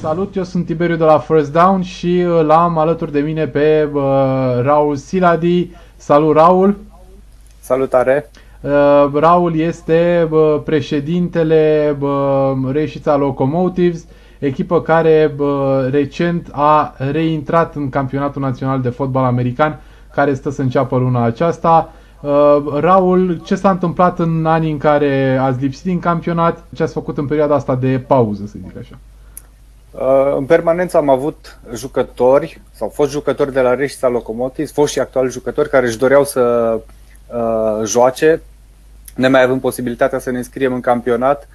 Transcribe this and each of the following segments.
Salut, eu sunt Tiberiu de la First Down și îl am alături de mine pe uh, Raul Siladi. Salut, Raul! Salutare! Uh, Raul este uh, președintele uh, Reșița Locomotives, echipă care uh, recent a reintrat în campionatul național de fotbal american, care stă să înceapă luna aceasta. Uh, Raul, ce s-a întâmplat în anii în care ați lipsit din campionat? Ce ați făcut în perioada asta de pauză, să zic așa? Uh, în permanență am avut jucători, sau fost jucători de la Reșița Locomotives, fost și actuali jucători care își doreau să uh, joace, ne mai avem posibilitatea să ne înscriem în campionat.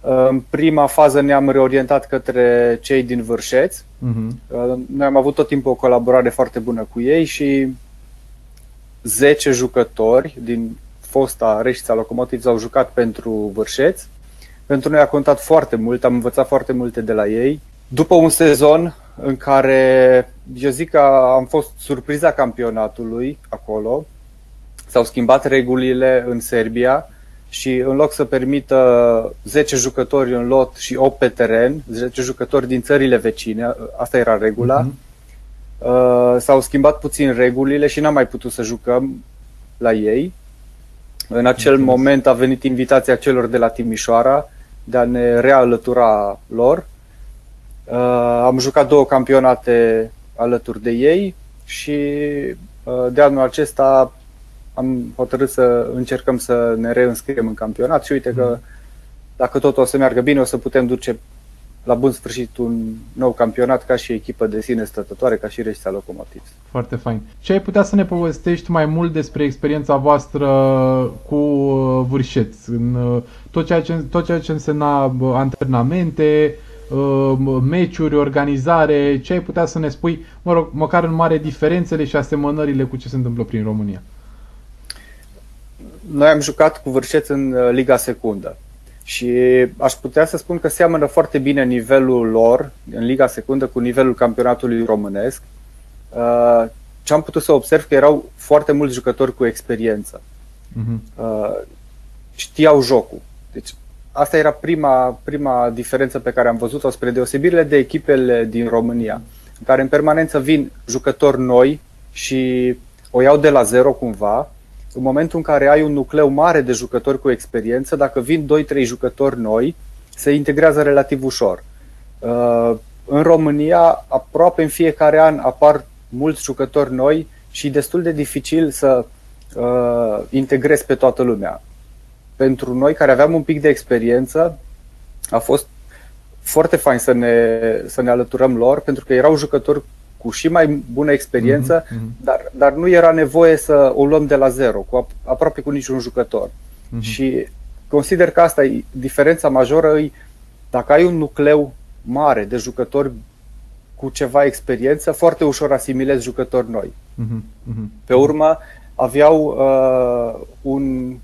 Uh, în prima fază ne-am reorientat către cei din Vârșeți. Uh-huh. Uh, noi am avut tot timpul o colaborare foarte bună cu ei și 10 jucători din fosta Reșița Locomotives au jucat pentru Vârșeți. Pentru noi a contat foarte mult, am învățat foarte multe de la ei. După un sezon în care eu zic că am fost surpriza campionatului acolo, s-au schimbat regulile în Serbia și în loc să permită 10 jucători în lot și 8 pe teren, 10 jucători din țările vecine, asta era regula, uh-huh. s-au schimbat puțin regulile și n-am mai putut să jucăm la ei. În acel moment a venit invitația celor de la Timișoara de a ne realătura lor. Uh, am jucat două campionate alături de ei și uh, de anul acesta am hotărât să încercăm să ne reînscriem în campionat și uite că mm. dacă tot o să meargă bine, o să putem duce la bun sfârșit un nou campionat ca și echipă de sine stătătoare, ca și Reșița Locomotives. Foarte fain. Ce ai putea să ne povestești mai mult despre experiența voastră cu uh, Vârșeț? În uh, tot ceea ce, tot ceea ce însemna uh, antrenamente, meciuri, organizare, ce ai putea să ne spui, mă rog, măcar în mare diferențele și asemănările cu ce se întâmplă prin România? Noi am jucat cu Vârșeț în Liga Secundă și aș putea să spun că seamănă foarte bine nivelul lor în Liga Secundă cu nivelul campionatului românesc. Uh, ce am putut să observ că erau foarte mulți jucători cu experiență. Uh-huh. Știau jocul. Deci asta era prima, prima diferență pe care am văzut-o spre deosebire de echipele din România, în care în permanență vin jucători noi și o iau de la zero cumva în momentul în care ai un nucleu mare de jucători cu experiență, dacă vin 2-3 jucători noi, se integrează relativ ușor. Uh, în România, aproape în fiecare an apar mulți jucători noi și destul de dificil să uh, integrezi pe toată lumea. Pentru noi, care aveam un pic de experiență, a fost foarte fain să ne, să ne alăturăm lor, pentru că erau jucători cu și mai bună experiență, mm-hmm. dar, dar nu era nevoie să o luăm de la zero, cu aproape cu niciun jucător. Mm-hmm. Și consider că asta e diferența majoră, e dacă ai un nucleu mare de jucători cu ceva experiență, foarte ușor asimilezi jucători noi. Mm-hmm. Pe urmă, aveau uh, un,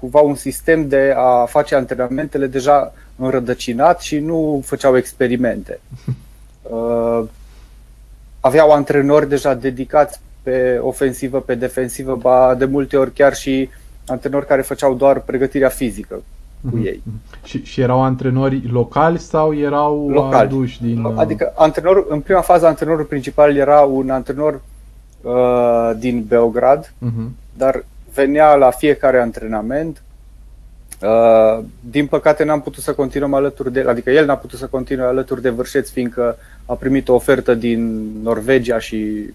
cumva un sistem de a face antrenamentele deja înrădăcinat și nu făceau experimente. Uh, aveau antrenori deja dedicați pe ofensivă, pe defensivă, ba de multe ori chiar și antrenori care făceau doar pregătirea fizică cu mm-hmm. ei. Și, și erau antrenori locali sau erau locali. aduși din... Uh, adică antrenor, în prima fază antrenorul principal era un antrenor uh, din Beograd, mm-hmm. dar venea la fiecare antrenament. Uh, din păcate n-am putut să continuăm alături de adică el n-a putut să continue alături de Vârșeț fiindcă a primit o ofertă din Norvegia și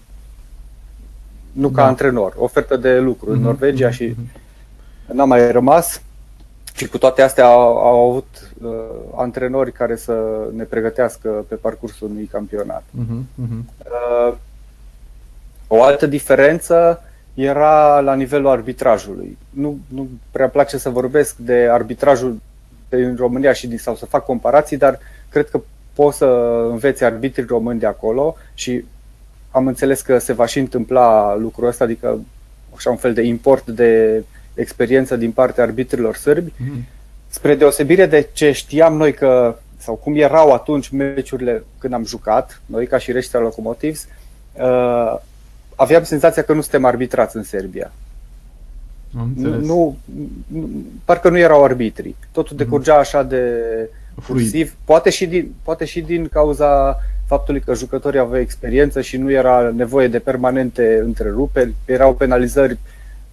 nu ca da. antrenor, ofertă de lucru mm-hmm. în mhm, Norvegia mm-hmm. și mhm. n-a mai rămas. Și cu toate astea au, au avut uh, antrenori care să ne pregătească pe parcursul unui campionat. Mm-hmm. Uh, o altă diferență era la nivelul arbitrajului. Nu, nu prea place să vorbesc de arbitrajul în România și din, sau să fac comparații, dar cred că poți să înveți arbitrii români de acolo și am înțeles că se va și întâmpla lucrul ăsta, adică așa un fel de import de experiență din partea arbitrilor sârbi, mm. spre deosebire de ce știam noi că, sau cum erau atunci meciurile când am jucat, noi ca și Reștia Locomotives, uh, aveam senzația că nu suntem arbitrați în Serbia. Nu, nu, parcă nu erau arbitri. Totul decurgea așa de cursiv, poate și, din, poate și din cauza faptului că jucătorii aveau experiență și nu era nevoie de permanente întreruperi, erau penalizări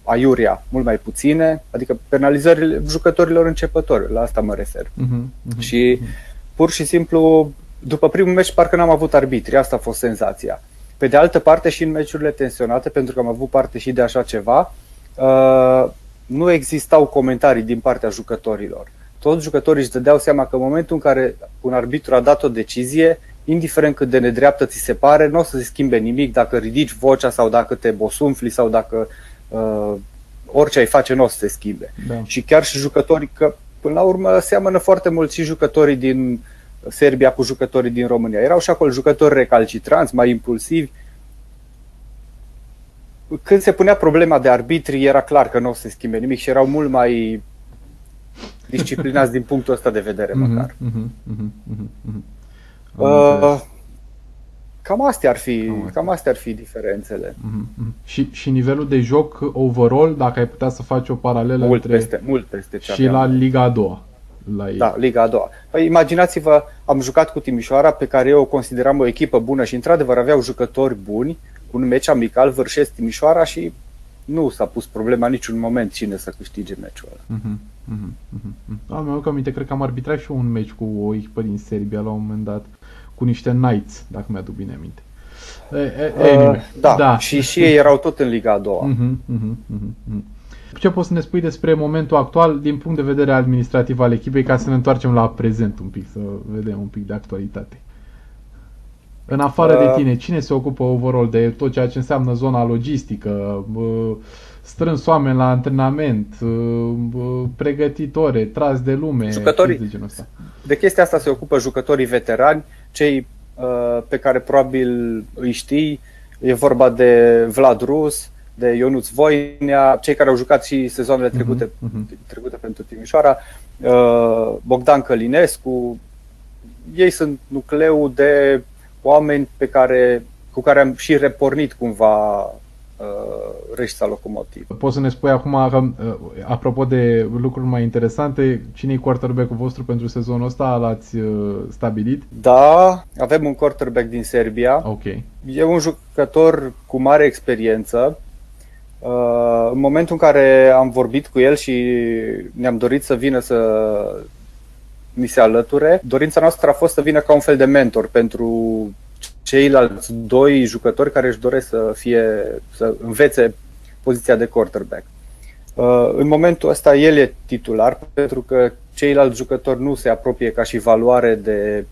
aiuria mult mai puține, adică penalizările jucătorilor începători, la asta mă refer. Uh-huh, uh-huh, și uh-huh. pur și simplu, după primul meci, parcă n-am avut arbitri, asta a fost senzația. Pe de altă parte, și în meciurile tensionate, pentru că am avut parte și de așa ceva, uh, nu existau comentarii din partea jucătorilor. Toți jucătorii își dădeau seama că în momentul în care un arbitru a dat o decizie, indiferent cât de nedreaptă ți se pare, nu o să se schimbe nimic dacă ridici vocea sau dacă te bosunfli sau dacă uh, orice ai face nu o să se schimbe. Da. Și chiar și jucătorii, că până la urmă seamănă foarte mult și jucătorii din Serbia cu jucătorii din România. Erau și acolo jucători recalcitranți, mai impulsivi. Când se punea problema de arbitri, era clar că nu o să se schimbe nimic și erau mult mai disciplinați din punctul ăsta de vedere, mhm, măcar. Mm-hmm, mm-hmm, mm-hmm. Uh, cam astea ar fi, cam astea. cam astea ar fi diferențele. Mm-hmm. Și, și nivelul de joc overall, dacă ai putea să faci o paralelă mult între peste, mult peste ce și la Liga a doua. La ei. Da, Liga a doua. Păi imaginați-vă, am jucat cu Timișoara, pe care eu o consideram o echipă bună și într-adevăr aveau jucători buni, cu un meci amical, vârșesc Timișoara și nu s-a pus problema niciun moment cine să câștige meciul ăla. Mm-hmm. Mm-hmm. Mm-hmm. Am eu aminte, cred că am arbitrat și un meci cu o echipă din Serbia la un moment dat cu niște Knights, dacă mi-aduc bine aminte. Uh, da, da, și și ei erau tot în Liga a doua. Uh-huh, uh-huh, uh-huh. Ce poți să ne spui despre momentul actual din punct de vedere administrativ al echipei ca să ne întoarcem la prezent un pic, să vedem un pic de actualitate? În afară uh, de tine, cine se ocupă overall de tot ceea ce înseamnă zona logistică, strâns oameni la antrenament, pregătitore, tras de lume, jucătorii, de genul ăsta? De chestia asta se ocupă jucătorii veterani, cei uh, pe care probabil îi știi. E vorba de Vlad Rus, de Ionuț Voinea, cei care au jucat și sezoanele mhm, trecute, uh-huh. trecute pentru Timișoara, uh, Bogdan Călinescu. Ei sunt nucleul de oameni pe care, cu care am și repornit cumva uh, Reșița Locomotiv. Poți să ne spui acum, că, uh, apropo de lucruri mai interesante, cine e quarterback-ul vostru pentru sezonul ăsta? L-ați uh, stabilit? Da, avem un quarterback din Serbia. Ok. E un jucător cu mare experiență. Uh, în momentul în care am vorbit cu el și ne-am dorit să vină să mi se alăture, dorința noastră a fost să vină ca un fel de mentor pentru ceilalți doi jucători care își doresc să fie să învețe poziția de quarterback. Uh, în momentul ăsta el e titular pentru că ceilalți jucători nu se apropie ca și valoare de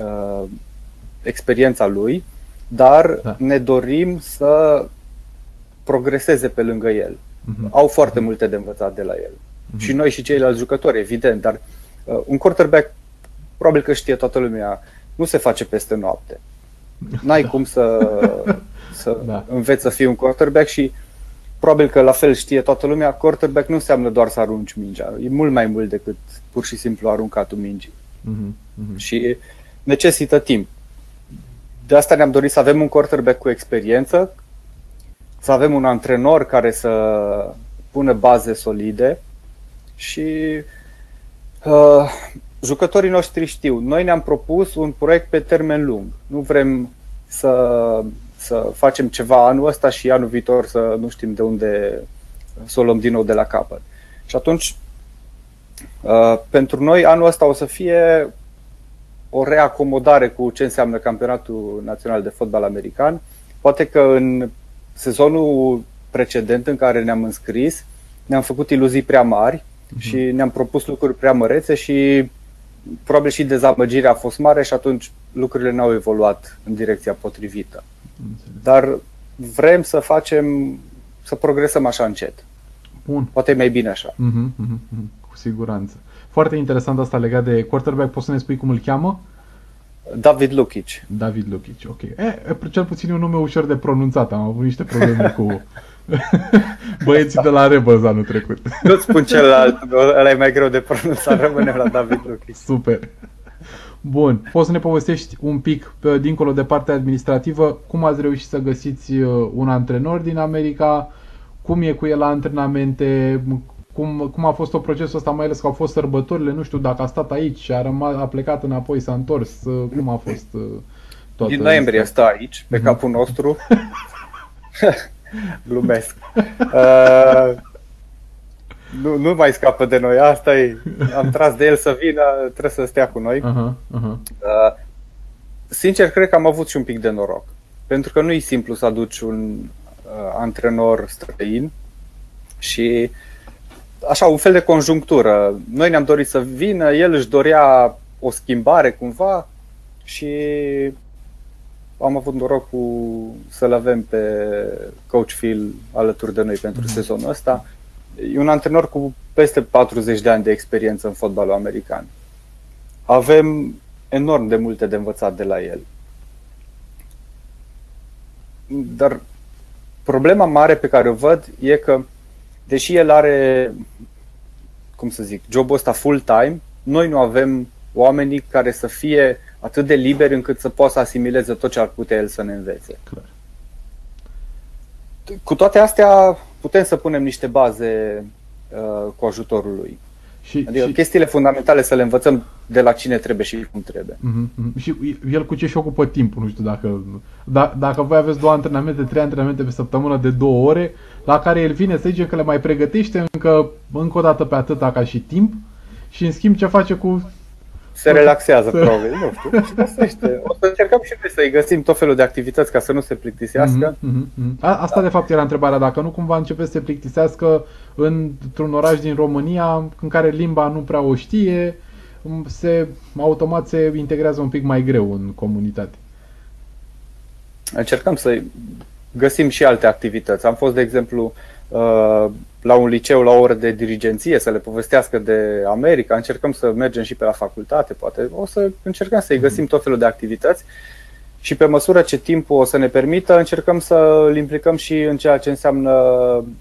uh, experiența lui, dar da. ne dorim să progreseze pe lângă el. Uh-huh. Au foarte multe de învățat de la el. Uh-huh. Și noi și ceilalți jucători, evident, dar uh, un quarterback probabil că știe toată lumea, nu se face peste noapte. N-ai da. cum să, să da. înveți să fii un quarterback și probabil că la fel știe toată lumea, quarterback nu înseamnă doar să arunci mingea. E mult mai mult decât pur și simplu aruncatul mingii. Uh-huh, uh-huh. Și necesită timp. De asta ne-am dorit să avem un quarterback cu experiență, să avem un antrenor care să pună baze solide și uh, jucătorii noștri știu, noi ne-am propus un proiect pe termen lung. Nu vrem să, să facem ceva anul ăsta și anul viitor să nu știm de unde să o luăm din nou de la capăt. Și atunci, uh, pentru noi, anul ăsta o să fie o reacomodare cu ce înseamnă campionatul național de fotbal american. Poate că în sezonul precedent în care ne-am înscris, ne-am făcut iluzii prea mari uh-huh. și ne-am propus lucruri prea mărețe și probabil și dezamăgirea a fost mare și atunci lucrurile n-au evoluat în direcția potrivită. Dar vrem să facem, să progresăm așa încet. Bun. Poate e mai bine așa. Uh-huh, uh-huh, cu siguranță. Foarte interesant asta legat de quarterback. Poți să ne spui cum îl cheamă? David Lukic. David Lukic, ok. E, cel puțin e un nume ușor de pronunțat. Am avut niște probleme cu Băieții de la Rebels anul trecut. Nu spun celălalt, ăla e mai greu de pronunțat, rămânem la David Lukic. Super. Bun, poți să ne povestești un pic, pe, dincolo de partea administrativă, cum ați reușit să găsiți uh, un antrenor din America, cum e cu el la antrenamente, cum, cum a fost tot procesul ăsta, mai ales că au fost sărbătorile, nu știu dacă a stat aici și a, rămas, a plecat înapoi, s-a întors, uh, cum a fost uh, toată Din noiembrie stă aici, pe uh-huh. capul nostru. Glumesc. Uh, nu, nu mai scapă de noi, asta e. Am tras de el să vină, trebuie să stea cu noi. Uh-huh, uh-huh. Uh, sincer, cred că am avut și un pic de noroc. Pentru că nu e simplu să aduci un uh, antrenor străin și așa, un fel de conjunctură. Noi ne-am dorit să vină, el își dorea o schimbare cumva și am avut noroc cu să-l avem pe Coach Phil alături de noi pentru mm-hmm. sezonul ăsta. E un antrenor cu peste 40 de ani de experiență în fotbalul american. Avem enorm de multe de învățat de la el. Dar problema mare pe care o văd e că, deși el are, cum să zic, jobul ăsta full-time, noi nu avem oamenii care să fie atât de liberi încât să poată să asimileze tot ce ar putea el să ne învețe. Clar. Cu toate astea, putem să punem niște baze uh, cu ajutorul lui. Și, adică și... chestiile fundamentale să le învățăm de la cine trebuie și cum trebuie. Uh-huh, uh-huh. Și el cu ce și ocupă timpul, nu știu dacă... Da, dacă voi aveți două antrenamente, trei antrenamente pe săptămână de două ore, la care el vine, să zicem că le mai pregătește încă, încă o dată pe atâta ca și timp, și în schimb ce face cu se relaxează, probabil, nu știu, și O să încercăm și noi să-i găsim tot felul de activități ca să nu se plictisească. Mm-hmm, mm-hmm. A, asta de fapt era întrebarea, dacă nu cumva începe să se plictisească într-un oraș din România în care limba nu prea o știe, se automat se integrează un pic mai greu în comunitate. Încercăm să găsim și alte activități. Am fost, de exemplu, uh, la un liceu la o oră de dirigenție, să le povestească de America, încercăm să mergem și pe la facultate, poate o să încercăm să-i găsim tot felul de activități și pe măsură ce timpul o să ne permită, încercăm să îl implicăm și în ceea ce înseamnă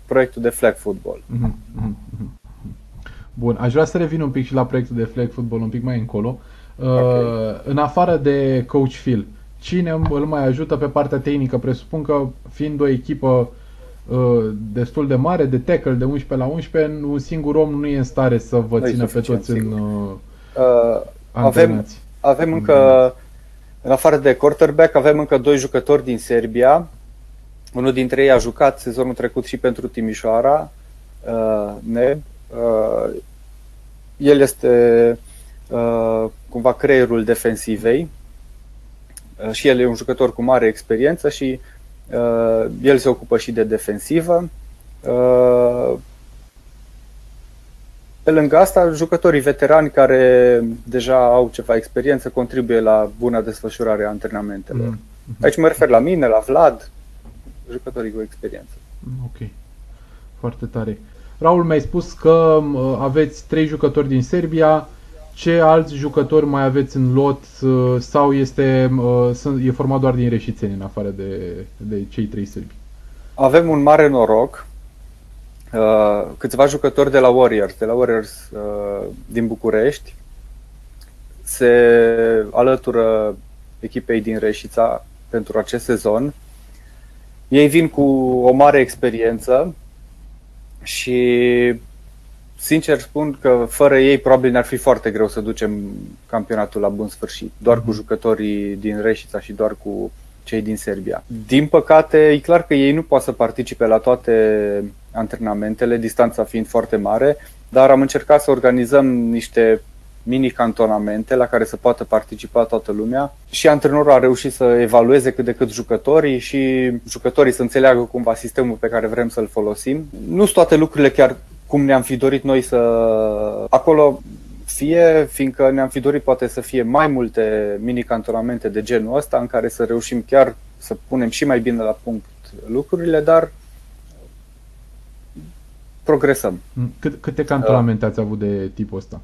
proiectul de flag football. Mhm, mhm, mhm. Bun, aș vrea să revin un pic și la proiectul de flag football un pic mai încolo. Okay. Uh, în afară de coach Phil, cine îl mai ajută pe partea tehnică? Presupun că fiind o echipă Uh, destul de mare, de tackle de 11 la 11, un singur om nu e în stare să vă nu țină pe toți în uh, uh, avem, avem încă, în afară de quarterback, avem încă doi jucători din Serbia. Unul dintre ei a jucat sezonul trecut și pentru Timișoara, uh, Neb. Uh, el este uh, cumva creierul defensivei uh, și el e un jucător cu mare experiență și Uh, el se ocupă și de defensivă. Uh, pe lângă asta, jucătorii veterani care deja au ceva experiență contribuie la buna desfășurare a antrenamentelor. Mm-hmm. Aici mă refer la mine, la Vlad, jucătorii cu experiență. Ok, foarte tare. Raul, mi-ai spus că uh, aveți trei jucători din Serbia, ce alți jucători mai aveți în lot uh, sau este uh, e format doar din reșițeni în afară de, de cei trei sârbi? Avem un mare noroc. Uh, câțiva jucători de la Warriors, de la Warriors din București, se alătură echipei din Reșița pentru acest sezon. Ei vin cu o mare experiență și sincer spun că fără ei probabil ne-ar fi foarte greu să ducem campionatul la bun sfârșit, doar cu mhm. jucătorii din Reșița și doar cu cei din Serbia. Din păcate, e clar că ei nu pot să participe la toate antrenamentele, distanța fiind foarte mare, dar am încercat să organizăm niște mini-cantonamente la care să poată participa toată lumea și antrenorul a reușit să evalueze cât de cât jucătorii și jucătorii să înțeleagă cumva sistemul pe care vrem să-l folosim. Nu sunt toate lucrurile chiar cum ne-am fi dorit noi să... Acolo fie fiindcă ne-am fi dorit poate să fie mai multe mini-cantonamente de genul ăsta în care să reușim chiar să punem și mai bine la punct lucrurile, dar progresăm. Mm, cât, câte cantonamente uh, ați avut de tipul ăsta?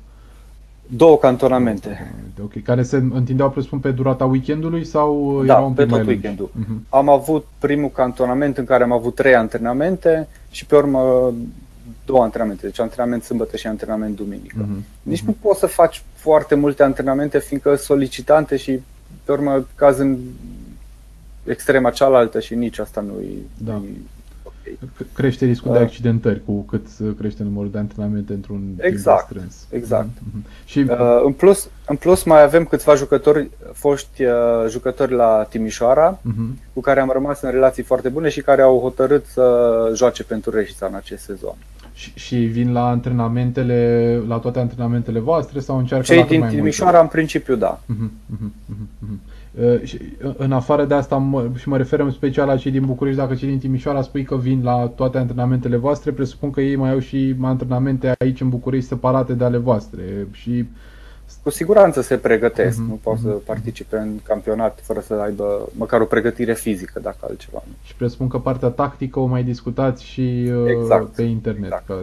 Două cantonamente. Ok, care se întindeau, presupun, pe durata weekendului sau da, erau un pe tot weekendul. Uh-huh. Am avut primul cantonament în care am avut trei antrenamente și pe urmă două antrenamente, deci antrenament sâmbătă și antrenament duminică. Uh-huh. Nici uh-huh. nu poți să faci foarte multe antrenamente, fiindcă solicitante și, pe urmă, caz în extrema cealaltă și nici asta nu e da. ok. Crește riscul uh, de accidentări cu cât crește numărul de antrenamente într-un exact, timp strâns. Exact. Mm-hmm. Și, uh, în, plus, în plus mai avem câțiva jucători, foști uh, jucători la Timișoara, uh-huh. cu care am rămas în relații foarte bune și care au hotărât să joace pentru Reșița în acest sezon. Și, și vin la antrenamentele, la toate antrenamentele voastre sau încearcă Cei din Timișoara, în principiu, da. Uh-huh, uh-huh, uh-huh. Uh, și, uh, în afară de asta, mă, și mă refer în special la cei din București, dacă cei din Timișoara spui că vin la toate antrenamentele voastre, presupun că ei mai au și antrenamente aici în București separate de ale voastre și cu siguranță se pregătesc, uh-huh, nu pot uh-huh. să participe în campionat fără să aibă măcar o pregătire fizică, dacă altceva nu. Și presupun că partea tactică o mai discutați și uh, exact, pe internet, exact, că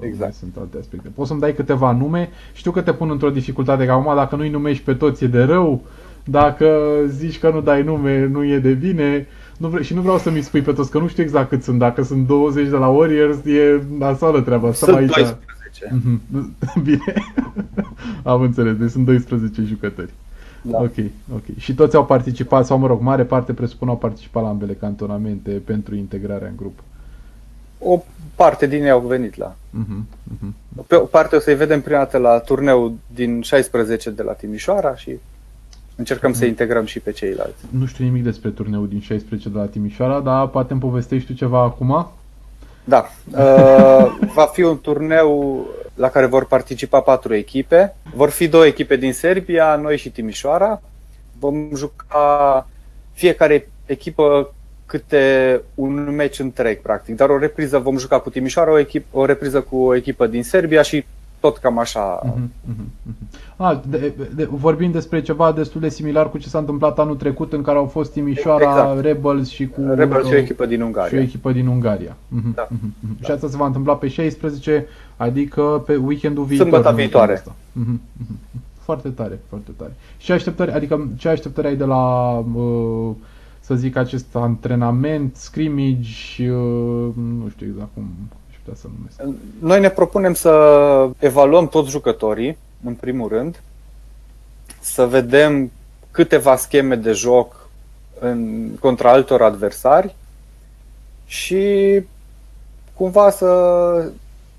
exact. sunt alte aspecte. Poți să-mi dai câteva nume? Știu că te pun într-o dificultate, că acum dacă nu-i numești pe toți e de rău, dacă zici că nu dai nume, nu e de bine. Nu vre- și nu vreau să-mi spui pe toți, că nu știu exact cât sunt. Dacă sunt 20 de la Warriors, e nasoală treaba asta sunt aici. 12. Mhm. Bine. Am înțeles, deci sunt 12 jucători. Da. Ok, ok. Și toți au participat, sau mă rog, mare parte presupun au participat la ambele cantonamente pentru integrarea în grup. O parte din ei au venit la. Uh-huh, uh-huh. Pe o parte o să-i vedem prima dată la turneu din 16 de la Timișoara și încercăm să integrăm și pe ceilalți. Nu știu nimic despre turneul din 16 de la Timișoara, dar poate îmi povestești tu ceva acum? Da. Uh, va fi un turneu la care vor participa patru echipe. Vor fi două echipe din Serbia, noi și Timișoara. Vom juca fiecare echipă câte un meci întreg, practic. Dar o repriză vom juca cu Timișoara, o, echipă, o repriză cu o echipă din Serbia și tot cam așa. Uh-huh, uh-huh. A, de, de, vorbim despre ceva destul de similar cu ce s-a întâmplat anul trecut în care au fost Timișoara, exact. Rebels și cu Rebels și o echipă din Ungaria. Și o echipă din Ungaria. Uh-huh, da. uh-huh. Da. Și asta se va întâmpla pe 16, adică pe weekendul viitor. Sâmbătă viitoare. Uh-huh, uh-huh. Foarte tare, foarte tare. Și așteptări, adică ce așteptări ai de la uh, să zic acest antrenament, scrimmage, uh, nu știu exact cum putea să numesc. Noi ne propunem să evaluăm toți jucătorii, în primul rând, să vedem câteva scheme de joc în, contra altor adversari și cumva să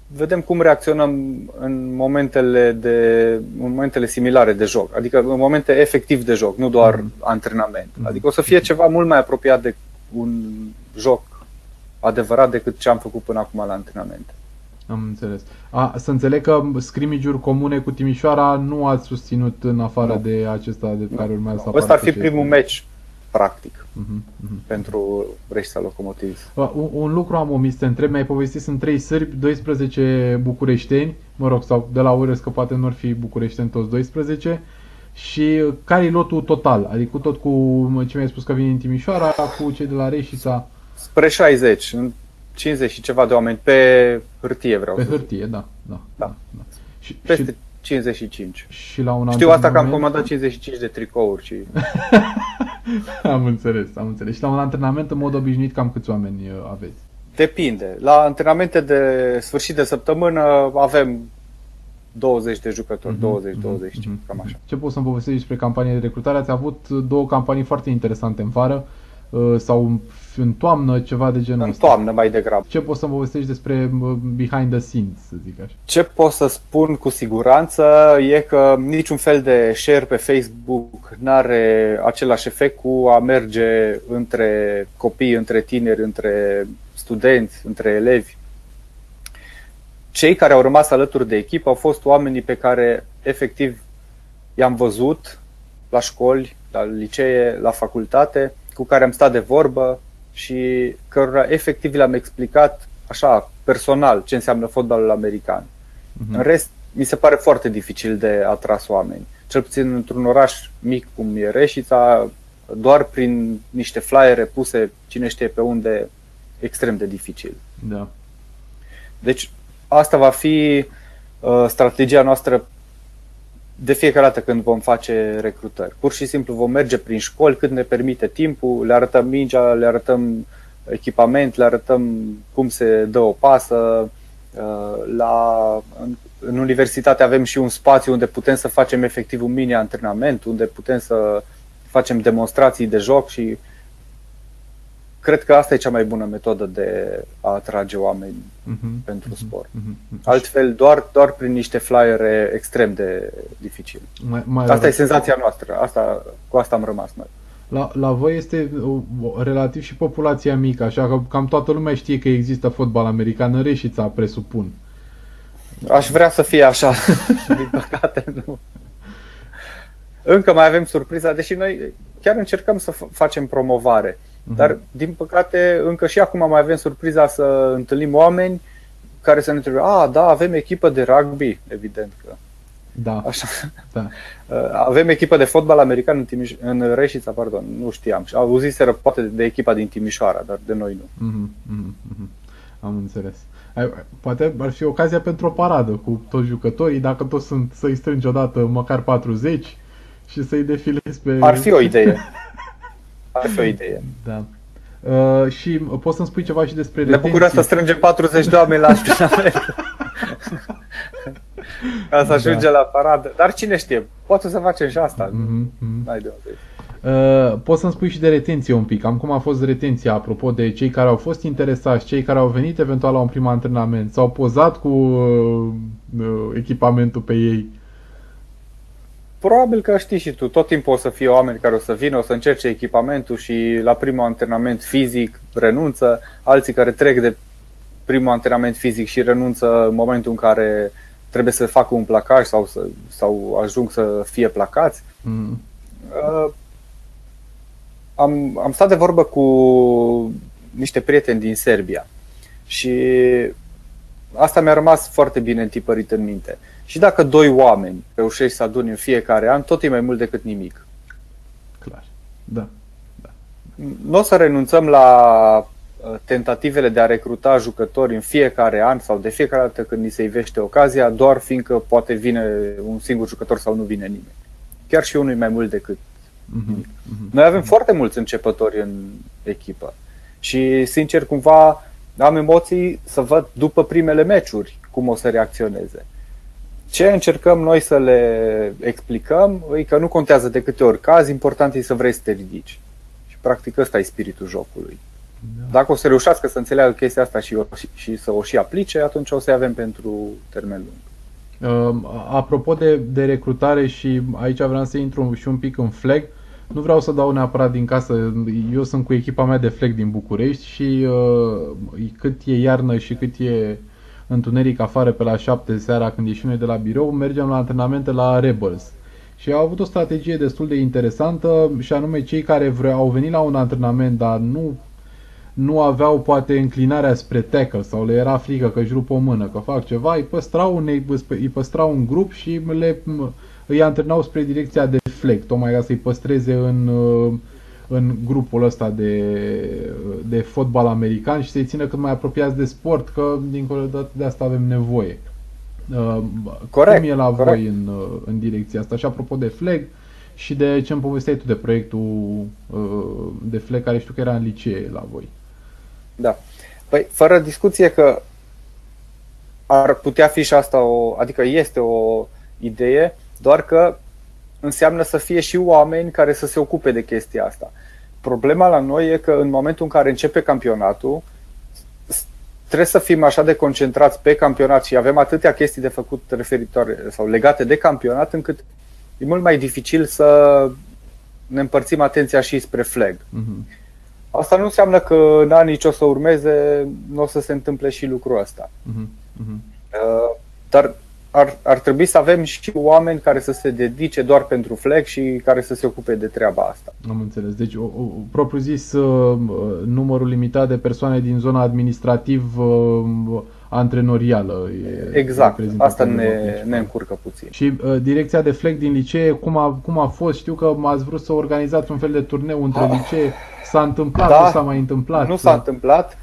vedem cum reacționăm în momentele, de, în momentele similare de joc, adică în momente efectiv de joc, nu doar mm. antrenament. Mm. Adică o să fie ceva mult mai apropiat de un joc adevărat decât ce am făcut până acum la antrenamente. Am înțeles. A, să înțeleg că scrimmage cumune cu Timișoara nu ați susținut în afară nu. de acesta de care urmează să Ăsta ar fi primul meci, practic, uh-huh, uh-huh. pentru Reșița Locomotiv. Un, un lucru am omis să întreb, mi-ai povestit, sunt 3 sârbi, 12 bucureșteni, mă rog, sau de la Ures, că poate nu ar fi bucureșteni toți 12, și care e lotul total? Adică tot cu ce mi-ai spus că vine în Timișoara, cu cei de la Reșița? Spre 60, 50 și ceva de oameni pe hârtie vreau Pe hârtie, da. da, da. da. Și, Peste și, 55. Și la un Știu asta că am comandat 55 de tricouri și... am înțeles, am înțeles. Și la un antrenament în mod obișnuit cam câți oameni uh, aveți? Depinde. La antrenamente de sfârșit de săptămână avem 20 de jucători, mm-hmm, 20-20, mm-hmm, cam așa. Ce poți să-mi povestești despre campania de recrutare? Ați avut două campanii foarte interesante în vară. Uh, sau în toamnă, ceva de genul ăsta. În toamnă mai degrabă. Ce poți să povestești despre uh, behind the scenes, să zic așa? Ce pot să spun cu siguranță e că niciun fel de share pe Facebook nu are același efect cu a merge între copii, între tineri, între studenți, între elevi. Cei care au rămas alături de echipă au fost oamenii pe care efectiv i-am văzut la școli, la licee, la facultate cu care am stat de vorbă și cărora efectiv le-am explicat așa, personal, ce înseamnă fotbalul american. Uh-huh. În rest, mi se pare foarte dificil de atras oameni. Cel puțin într-un oraș mic cum e Reșița, doar prin niște flyere puse cine știe pe unde, extrem de dificil. Da. Deci asta va fi uh, strategia noastră de fiecare dată când vom face recrutări. Pur și simplu vom merge prin școli cât ne permite timpul, le arătăm mingea, le arătăm echipament, le arătăm cum se dă o pasă. Uh, la, în, în universitate avem și un spațiu unde putem să facem efectiv un mini-antrenament, unde putem să facem demonstrații de joc și cred că asta e cea mai bună metodă de a atrage oameni uh-huh, pentru uh-huh, sport. Uh-huh, Altfel, doar, doar prin niște flyere extrem de dificil. Mai, mai asta e senzația noastră, asta, cu asta am rămas noi. La, la voi este relativ și populația mică, așa că cam toată lumea știe că există fotbal american în Reșița, presupun. Aș vrea să fie așa, din păcate nu. Încă mai avem surpriza, deși noi chiar încercăm să facem promovare. Uh-huh. Dar, din păcate, încă și acum mai avem surpriza să întâlnim oameni care să ne întrebe, a, da, avem echipă de rugby, evident că. Da. Așa. da. Avem echipă de fotbal american în, Timiș- în Reșița, pardon, nu știam. Auziseră poate de echipa din Timișoara, dar de noi nu. Uh-huh, uh-huh. Am înțeles. Poate ar fi ocazia pentru o paradă cu toți jucătorii, dacă toți sunt să-i strângi odată măcar 40 și să-i defilezi pe... Ar fi o idee. Ar fi o idee. Da. Uh, și poți să-mi spui ceva și despre retenție? Ne bucură să strângem 40 de oameni la antrenament. Ca să ajunge da. la paradă. Dar cine știe, poate să facem și asta. Mm-hmm. N-ai de Uh, poți să-mi spui și de retenție un pic, cam cum a fost retenția, apropo de cei care au fost interesați, cei care au venit eventual la un prim antrenament, s-au pozat cu uh, uh, echipamentul pe ei. Probabil că știi și tu, tot timpul o să fie oameni care o să vină, o să încerce echipamentul și la primul antrenament fizic renunță, alții care trec de primul antrenament fizic și renunță în momentul în care trebuie să facă un placaj sau, să, sau ajung să fie placați. Mm. Uh, am, am stat de vorbă cu niște prieteni din Serbia și asta mi-a rămas foarte bine întipărit în minte. Și dacă doi oameni reușești să aduni în fiecare an, tot e mai mult decât nimic. Clar. Da. da. Nu o să renunțăm la uh, tentativele de a recruta jucători în fiecare an sau de fiecare dată când ni se ivește ocazia, doar fiindcă poate vine un singur jucător sau nu vine nimeni. Chiar și unul e mai mult decât Uh-huh. Noi avem foarte mulți începători în echipă și, sincer, cumva am emoții să văd după primele meciuri cum o să reacționeze. Ce încercăm noi să le explicăm e că nu contează de câte ori caz, important e să vrei să te ridici. Și practic ăsta e spiritul jocului. Da. Dacă o să reușească să înțeleagă chestia asta și, o, și să o și aplice, atunci o să avem pentru termen lung. Uh, apropo de, de recrutare și aici vreau să intru și un pic în flag, nu vreau să dau neapărat din casă, eu sunt cu echipa mea de flag din București și uh, cât e iarnă și cât e întuneric afară pe la 7 seara când ieșim noi de la birou, mergem la antrenamente la Rebels. Și au avut o strategie destul de interesantă și anume cei care vreau, au venit la un antrenament, dar nu nu aveau poate înclinarea spre tackle sau le era frică că își rup o mână, că fac ceva, îi păstrau, un, îi păstrau un grup și le, îi antrenau spre direcția de flag, tocmai ca să-i păstreze în, în grupul ăsta de, de fotbal american și să-i țină cât mai apropiați de sport, că dincolo de, de asta avem nevoie. Corect, Cum e la corect. voi în, în direcția asta? Și apropo de flag și de ce îmi povesteai tu de proiectul de flag care știu că era în licee la voi. Da. Păi, fără discuție că ar putea fi și asta o, adică este o idee, doar că înseamnă să fie și oameni care să se ocupe de chestia asta. Problema la noi e că în momentul în care începe campionatul, trebuie să fim așa de concentrați pe campionat și avem atâtea chestii de făcut referitoare sau legate de campionat încât e mult mai dificil să ne împărțim atenția și spre flag. Uh-huh. Asta nu înseamnă că în anii ce o să urmeze nu o să se întâmple și lucrul ăsta. Uh-huh. Uh, dar ar, ar trebui să avem și oameni care să se dedice doar pentru flex și care să se ocupe de treaba asta. Am înțeles. Deci, o, o, propriu zis, uh, numărul limitat de persoane din zona administrativ uh, antrenorială. E, exact, asta ne, ne încurcă puțin. Și uh, direcția de flex din licee, cum a, cum a fost? Știu că ați vrut să organizați un fel de turneu între ah. licee. S-a întâmplat, da, nu s-a mai întâmplat? Nu s-a întâmplat.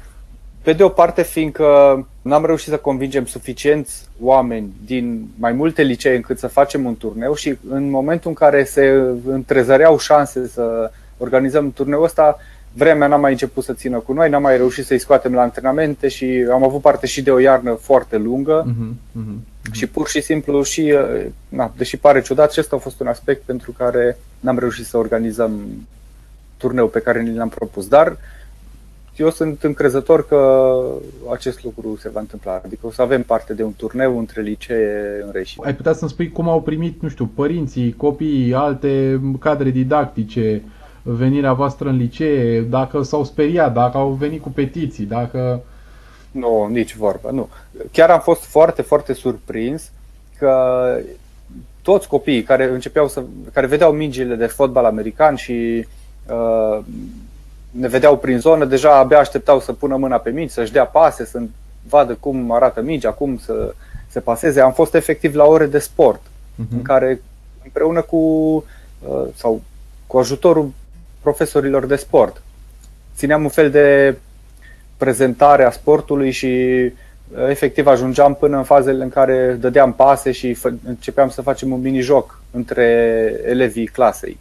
Pe de o parte, fiindcă n-am reușit să convingem suficienți oameni din mai multe licee încât să facem un turneu și în momentul în care se întrezăreau șanse să organizăm turneul ăsta, vremea n-a mai început să țină cu noi, n-am mai reușit să-i scoatem la antrenamente și am avut parte și de o iarnă foarte lungă uh-huh, uh-huh. și pur și simplu și, na, deși pare ciudat, acesta a fost un aspect pentru care n-am reușit să organizăm turneul pe care ni l-am propus. Dar eu sunt încrezător că acest lucru se va întâmpla. Adică o să avem parte de un turneu între licee în Reșit. Ai putea să-mi spui cum au primit, nu știu, părinții, copiii, alte cadre didactice, venirea voastră în licee, dacă s-au speriat, dacă au venit cu petiții, dacă... Nu, nici vorba, nu. Chiar am fost foarte, foarte surprins că toți copiii care începeau să, care vedeau mingile de fotbal american și uh, ne vedeau prin zonă, deja abia așteptau să pună mâna pe mingi, să-și dea pase, să vadă cum arată mingea, cum să se paseze. Am fost efectiv la ore de sport, uh-huh. în care împreună cu uh, sau cu ajutorul profesorilor de sport țineam un fel de prezentare a sportului și uh, efectiv ajungeam până în fazele în care dădeam pase și începeam să facem un mini-joc între elevii clasei.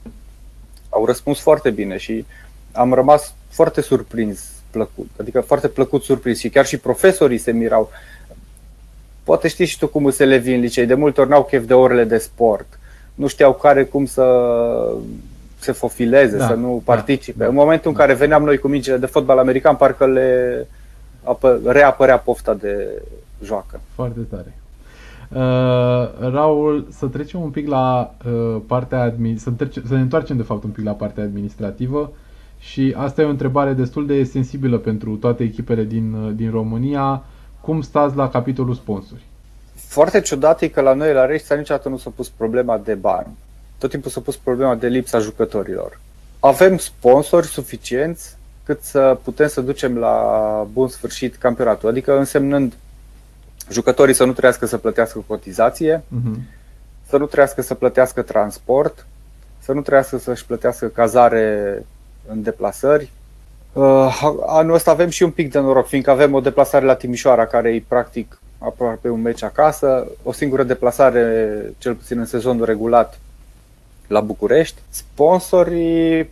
Au răspuns foarte bine și am rămas foarte surprins, plăcut, adică foarte plăcut surprins și chiar și profesorii se mirau. Poate știi și tu cum se levi în licei, de multe ori n-au chef de orele de sport, nu știau care cum să se fofileze, da, să nu da, participe. Da, în momentul da, în care veneam noi cu mingile de fotbal american, parcă le apă, reapărea pofta de joacă. Foarte tare. Uh, Raul, să trecem un pic la uh, partea admin- să, trece- să ne întoarcem de fapt un pic la partea administrativă și asta e o întrebare destul de sensibilă pentru toate echipele din, uh, din România. Cum stați la capitolul sponsori? Foarte ciudat e că la noi la Rești niciodată nu s-a pus problema de bani. Tot timpul s-a pus problema de lipsa jucătorilor. Avem sponsori suficienți cât să putem să ducem la bun sfârșit campionatul. Adică însemnând jucătorii să nu trească să plătească cotizație, uh-huh. să nu trească să plătească transport, să nu trească să-și plătească cazare în deplasări. Uh, anul ăsta avem și un pic de noroc, fiindcă avem o deplasare la Timișoara, care e practic aproape un meci acasă, o singură deplasare, cel puțin în sezonul regulat, la București. Sponsorii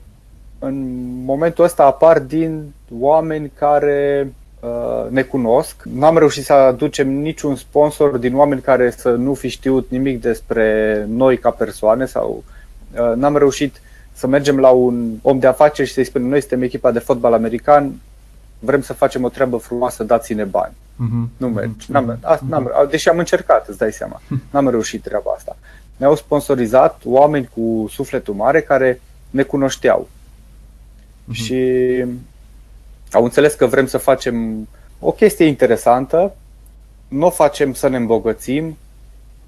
în momentul ăsta apar din oameni care uh, ne cunosc. N-am reușit să aducem niciun sponsor din oameni care să nu fi știut nimic despre noi ca persoane sau uh, n-am reușit să mergem la un om de afaceri și să-i spunem noi suntem echipa de fotbal american, vrem să facem o treabă frumoasă, dați-ne bani. Uh-huh. Nu merge. Uh-huh. N-am, a, n-am, deși am încercat, îți dai seama. N-am reușit treaba asta. Ne-au sponsorizat oameni cu sufletul mare care ne cunoșteau. Uh-huh. Și au înțeles că vrem să facem o chestie interesantă, nu o facem să ne îmbogățim,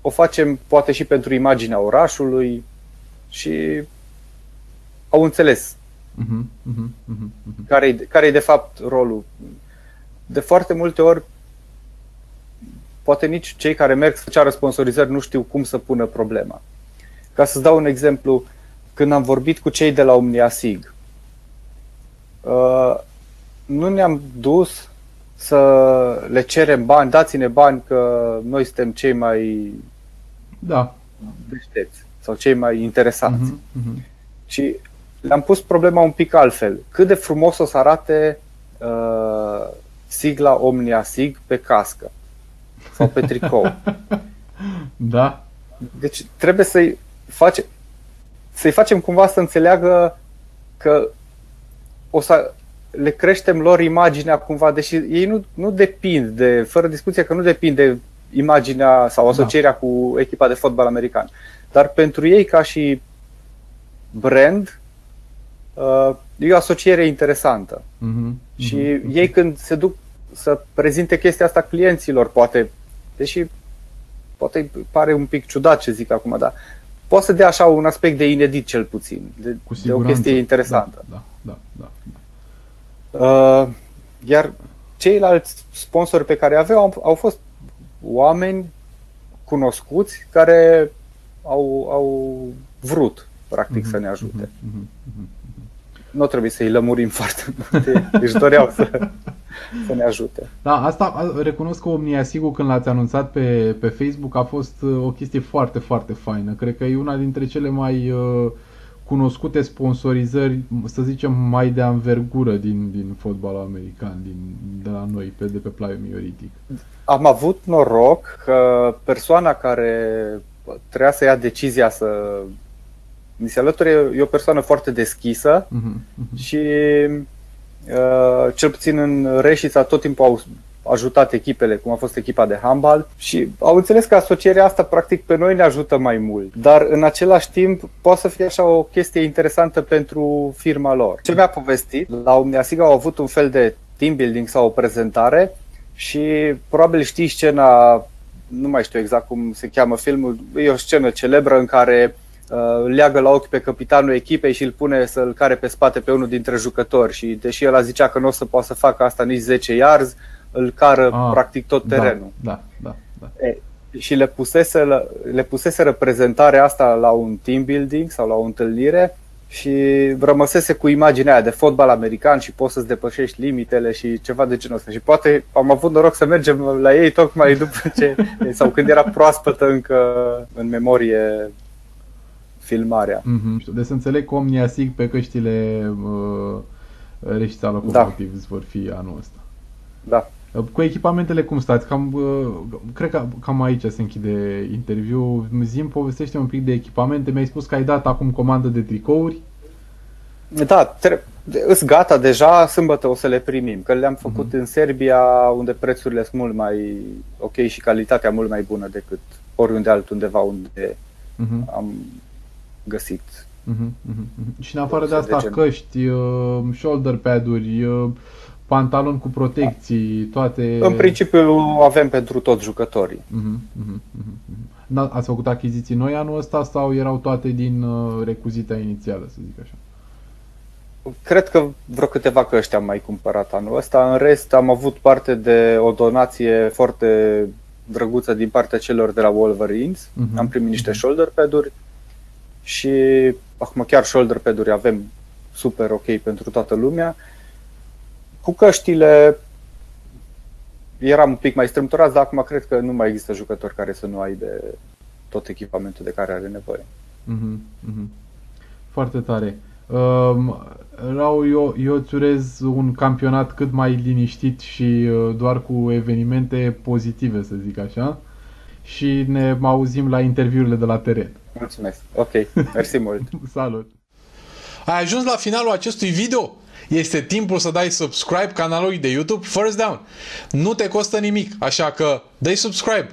o facem poate și pentru imaginea orașului și au înțeles uh-huh, uh-huh, uh-huh. care e care de fapt rolul. De foarte multe ori, poate nici cei care merg să ceară sponsorizări nu știu cum să pună problema. Ca să-ți dau un exemplu, când am vorbit cu cei de la OmniaSig, uh, nu ne-am dus să le cerem bani, dați-ne bani că noi suntem cei mai da. deștepți sau cei mai interesanți. Uh-huh, uh-huh. Și le-am pus problema un pic altfel. Cât de frumos o să arate uh, sigla Omnia Sig pe cască sau pe tricou. da. Deci trebuie să-i, face, să-i facem cumva să înțeleagă că o să le creștem lor imaginea cumva, deși ei nu, nu depind de, fără discuție că nu depind de imaginea sau da. asocierea da. cu echipa de fotbal american. Dar pentru ei ca și brand, uh, e o asociere interesantă. Uh-huh. Și uh-huh. ei când se duc să prezinte chestia asta clienților, poate, deși poate pare un pic ciudat ce zic acum, dar poate să dea așa un aspect de inedit cel puțin, de, Cu de o chestie interesantă. Da, da, da, da. Uh, iar ceilalți sponsori pe care aveau au, au fost oameni cunoscuți care au, au vrut, practic, uh-huh, să ne ajute. Uh-huh, uh-huh nu trebuie să-i lămurim foarte multe, își doreau să, să ne ajute. Da, asta recunosc că Omnia Sigur când l-ați anunțat pe, pe Facebook a fost uh, o chestie foarte, foarte faină. Cred că e una dintre cele mai uh, cunoscute sponsorizări, să zicem, mai de anvergură din, din fotbalul american, din, de la noi, pe, de pe plaiul mioritic. Am avut noroc că persoana care trebuia să ia decizia să mi se alăture, e o persoană foarte deschisă uh-huh, uh-huh. și Uh, cel puțin în Reșița tot timpul au ajutat echipele, cum a fost echipa de handbal și au înțeles că asocierea asta practic pe noi ne ajută mai mult, dar în același timp poate să fie așa o chestie interesantă pentru firma lor. Ce mi-a povestit, la Omniasiga au avut un fel de team building sau o prezentare și probabil știi scena, nu mai știu exact cum se cheamă filmul, e o scenă celebră în care uh, leagă la ochi pe capitanul echipei și îl pune să-l care pe spate pe unul dintre jucători și deși el a zicea că nu o să poată să facă asta nici 10 yards, îl cară ah, practic tot da, terenul. Da, da, da. da. E, și le pusese, le pusese reprezentarea asta la un team building sau la o întâlnire și rămăsese cu imaginea aia de fotbal american și poți să-ți depășești limitele și ceva de genul ăsta. Și poate am avut noroc să mergem la ei tocmai după ce, sau când era proaspătă încă în memorie filmarea. Mm-hmm. Deci să înțeleg că Omniasig pe căștile uh, Reșița Locomotiv da. vor fi anul ăsta. Da. Cu echipamentele cum stați? Cam, cred că cam aici se închide interviu. Zim, povestește un pic de echipamente. Mi-ai spus că ai dat acum comandă de tricouri. Da, tre- îs gata deja, sâmbătă o să le primim, că le-am făcut uh-huh. în Serbia, unde prețurile sunt mult mai ok și calitatea mult mai bună decât oriunde altundeva unde uh-huh. am găsit. Uh-huh. Uh-huh. Și în afară de asta, de căști, uh, shoulder pad-uri, uh, pantaloni cu protecții, toate... În principiu avem pentru toți jucătorii. Uh-huh, uh-huh, uh-huh. Ați făcut achiziții noi anul ăsta sau erau toate din uh, recuzita inițială, să zic așa? Cred că vreo câteva căști am mai cumpărat anul ăsta. În rest am avut parte de o donație foarte drăguță din partea celor de la Wolverines. Uh-huh. Am primit niște shoulder pad-uri și acum chiar shoulder pad-uri avem super ok pentru toată lumea. Cu căștile eram un pic mai strâmtorați, dar acum cred că nu mai există jucători care să nu aibă tot echipamentul de care are nevoie. Mm-hmm, mm-hmm. Foarte tare. Uh, Rau, eu, eu îți urez un campionat cât mai liniștit și uh, doar cu evenimente pozitive, să zic așa. Și ne auzim la interviurile de la teren. Mulțumesc. Ok. Mersi mult. Salut. Ai ajuns la finalul acestui video? Este timpul să dai subscribe canalului de YouTube First Down. Nu te costă nimic, așa că dai subscribe.